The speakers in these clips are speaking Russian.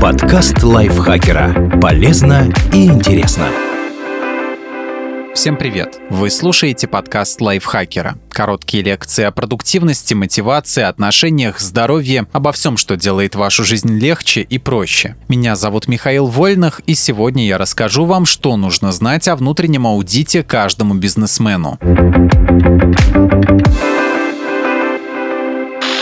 Подкаст лайфхакера. Полезно и интересно. Всем привет! Вы слушаете подкаст лайфхакера. Короткие лекции о продуктивности, мотивации, отношениях, здоровье, обо всем, что делает вашу жизнь легче и проще. Меня зовут Михаил Вольных, и сегодня я расскажу вам, что нужно знать о внутреннем аудите каждому бизнесмену.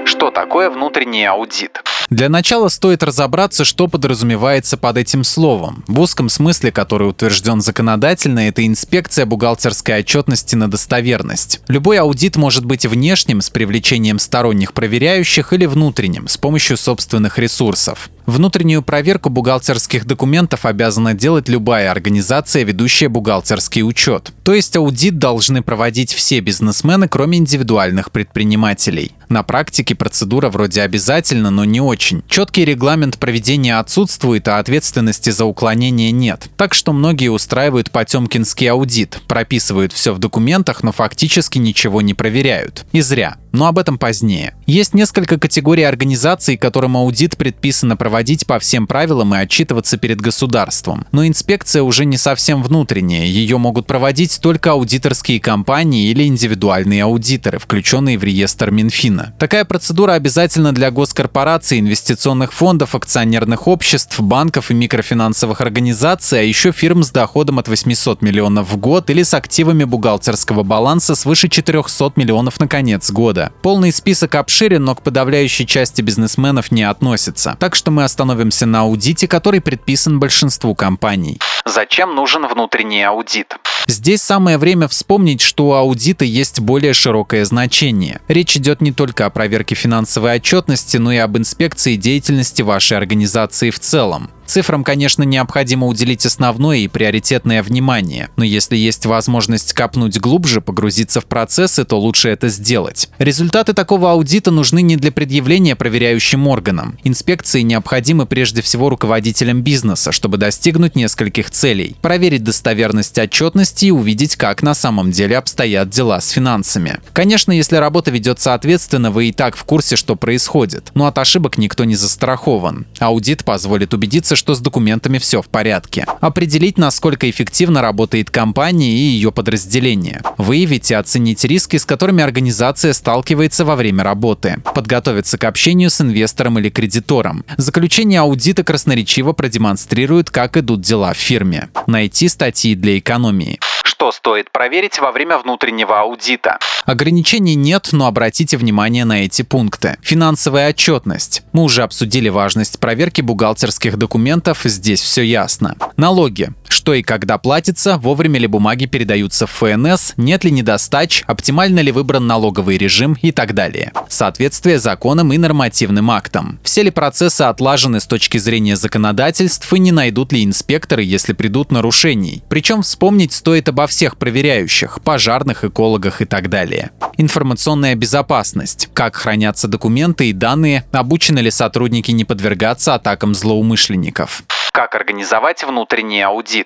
Что такое внутренний аудит? Для начала стоит разобраться, что подразумевается под этим словом. В узком смысле, который утвержден законодательно, это инспекция бухгалтерской отчетности на достоверность. Любой аудит может быть внешним с привлечением сторонних проверяющих или внутренним с помощью собственных ресурсов. Внутреннюю проверку бухгалтерских документов обязана делать любая организация, ведущая бухгалтерский учет. То есть аудит должны проводить все бизнесмены, кроме индивидуальных предпринимателей. На практике процедура вроде обязательна, но не очень. Четкий регламент проведения отсутствует, а ответственности за уклонение нет. Так что многие устраивают потемкинский аудит, прописывают все в документах, но фактически ничего не проверяют. И зря но об этом позднее. Есть несколько категорий организаций, которым аудит предписано проводить по всем правилам и отчитываться перед государством. Но инспекция уже не совсем внутренняя, ее могут проводить только аудиторские компании или индивидуальные аудиторы, включенные в реестр Минфина. Такая процедура обязательна для госкорпораций, инвестиционных фондов, акционерных обществ, банков и микрофинансовых организаций, а еще фирм с доходом от 800 миллионов в год или с активами бухгалтерского баланса свыше 400 миллионов на конец года года. Полный список обширен, но к подавляющей части бизнесменов не относится. Так что мы остановимся на аудите, который предписан большинству компаний. Зачем нужен внутренний аудит? Здесь самое время вспомнить, что у аудита есть более широкое значение. Речь идет не только о проверке финансовой отчетности, но и об инспекции деятельности вашей организации в целом. Цифрам, конечно, необходимо уделить основное и приоритетное внимание, но если есть возможность копнуть глубже, погрузиться в процессы, то лучше это сделать. Результаты такого аудита нужны не для предъявления проверяющим органам. Инспекции необходимы прежде всего руководителям бизнеса, чтобы достигнуть нескольких целей. Проверить достоверность отчетности и увидеть, как на самом деле обстоят дела с финансами. Конечно, если работа ведется ответственно, вы и так в курсе, что происходит, но от ошибок никто не застрахован. Аудит позволит убедиться, что с документами все в порядке. Определить, насколько эффективно работает компания и ее подразделение. Выявить и оценить риски, с которыми организация сталкивается во время работы. Подготовиться к общению с инвестором или кредитором. Заключение аудита красноречиво продемонстрирует, как идут дела в фирме. Найти статьи для экономии. Что стоит проверить во время внутреннего аудита? Ограничений нет, но обратите внимание на эти пункты. Финансовая отчетность. Мы уже обсудили важность проверки бухгалтерских документов, здесь все ясно. Налоги что и когда платится, вовремя ли бумаги передаются в ФНС, нет ли недостач, оптимально ли выбран налоговый режим и так далее. Соответствие законам и нормативным актам. Все ли процессы отлажены с точки зрения законодательств и не найдут ли инспекторы, если придут нарушений. Причем вспомнить стоит обо всех проверяющих, пожарных, экологах и так далее. Информационная безопасность. Как хранятся документы и данные, обучены ли сотрудники не подвергаться атакам злоумышленников. Как организовать внутренний аудит?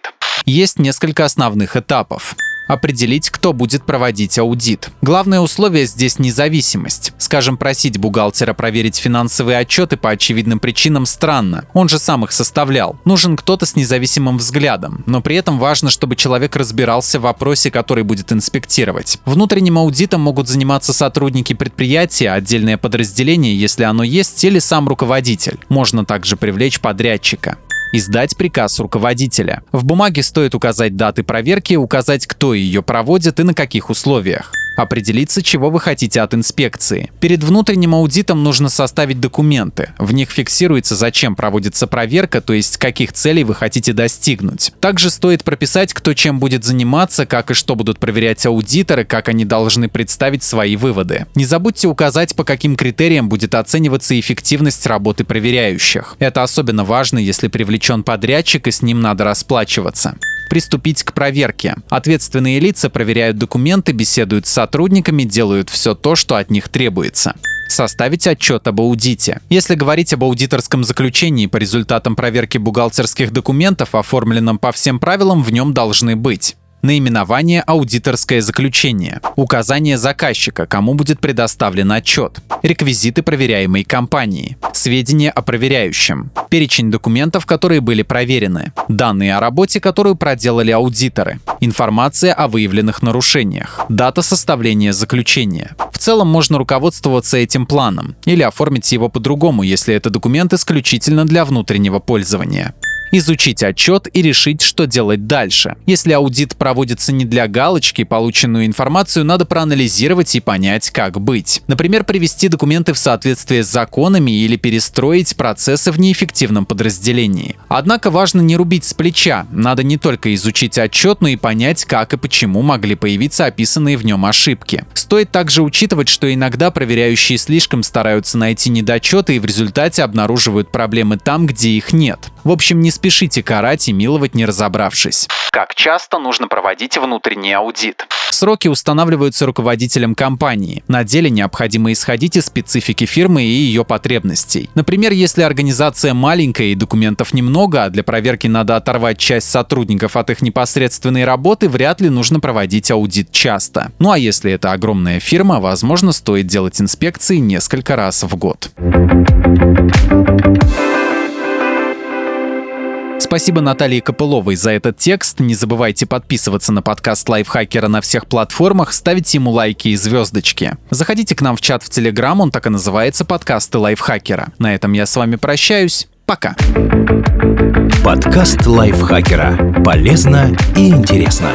Есть несколько основных этапов определить, кто будет проводить аудит. Главное условие здесь независимость. Скажем, просить бухгалтера проверить финансовые отчеты по очевидным причинам странно. Он же сам их составлял. Нужен кто-то с независимым взглядом. Но при этом важно, чтобы человек разбирался в вопросе, который будет инспектировать. Внутренним аудитом могут заниматься сотрудники предприятия, отдельное подразделение, если оно есть, или сам руководитель. Можно также привлечь подрядчика издать приказ руководителя. В бумаге стоит указать даты проверки, указать, кто ее проводит и на каких условиях. Определиться, чего вы хотите от инспекции. Перед внутренним аудитом нужно составить документы. В них фиксируется, зачем проводится проверка, то есть каких целей вы хотите достигнуть. Также стоит прописать, кто чем будет заниматься, как и что будут проверять аудиторы, как они должны представить свои выводы. Не забудьте указать, по каким критериям будет оцениваться эффективность работы проверяющих. Это особенно важно, если привлечен подрядчик и с ним надо расплачиваться приступить к проверке. Ответственные лица проверяют документы, беседуют с сотрудниками, делают все то, что от них требуется составить отчет об аудите. Если говорить об аудиторском заключении по результатам проверки бухгалтерских документов, оформленном по всем правилам, в нем должны быть наименование аудиторское заключение, указание заказчика, кому будет предоставлен отчет, реквизиты проверяемой компании, сведения о проверяющем, перечень документов, которые были проверены, данные о работе, которую проделали аудиторы, информация о выявленных нарушениях, дата составления заключения. В целом можно руководствоваться этим планом или оформить его по-другому, если это документ исключительно для внутреннего пользования изучить отчет и решить, что делать дальше. Если аудит проводится не для галочки, полученную информацию надо проанализировать и понять, как быть. Например, привести документы в соответствие с законами или перестроить процессы в неэффективном подразделении. Однако важно не рубить с плеча. Надо не только изучить отчет, но и понять, как и почему могли появиться описанные в нем ошибки. Стоит также учитывать, что иногда проверяющие слишком стараются найти недочеты и в результате обнаруживают проблемы там, где их нет. В общем, не спешите карать и миловать, не разобравшись. Как часто нужно проводить внутренний аудит? Сроки устанавливаются руководителем компании. На деле необходимо исходить из специфики фирмы и ее потребностей. Например, если организация маленькая и документов немного, а для проверки надо оторвать часть сотрудников от их непосредственной работы, вряд ли нужно проводить аудит часто. Ну а если это огромная фирма, возможно, стоит делать инспекции несколько раз в год. Спасибо Наталье Копыловой за этот текст. Не забывайте подписываться на подкаст Лайфхакера на всех платформах, ставить ему лайки и звездочки. Заходите к нам в чат в Телеграм, он так и называется «Подкасты Лайфхакера». На этом я с вами прощаюсь. Пока. Подкаст Лайфхакера. Полезно и интересно.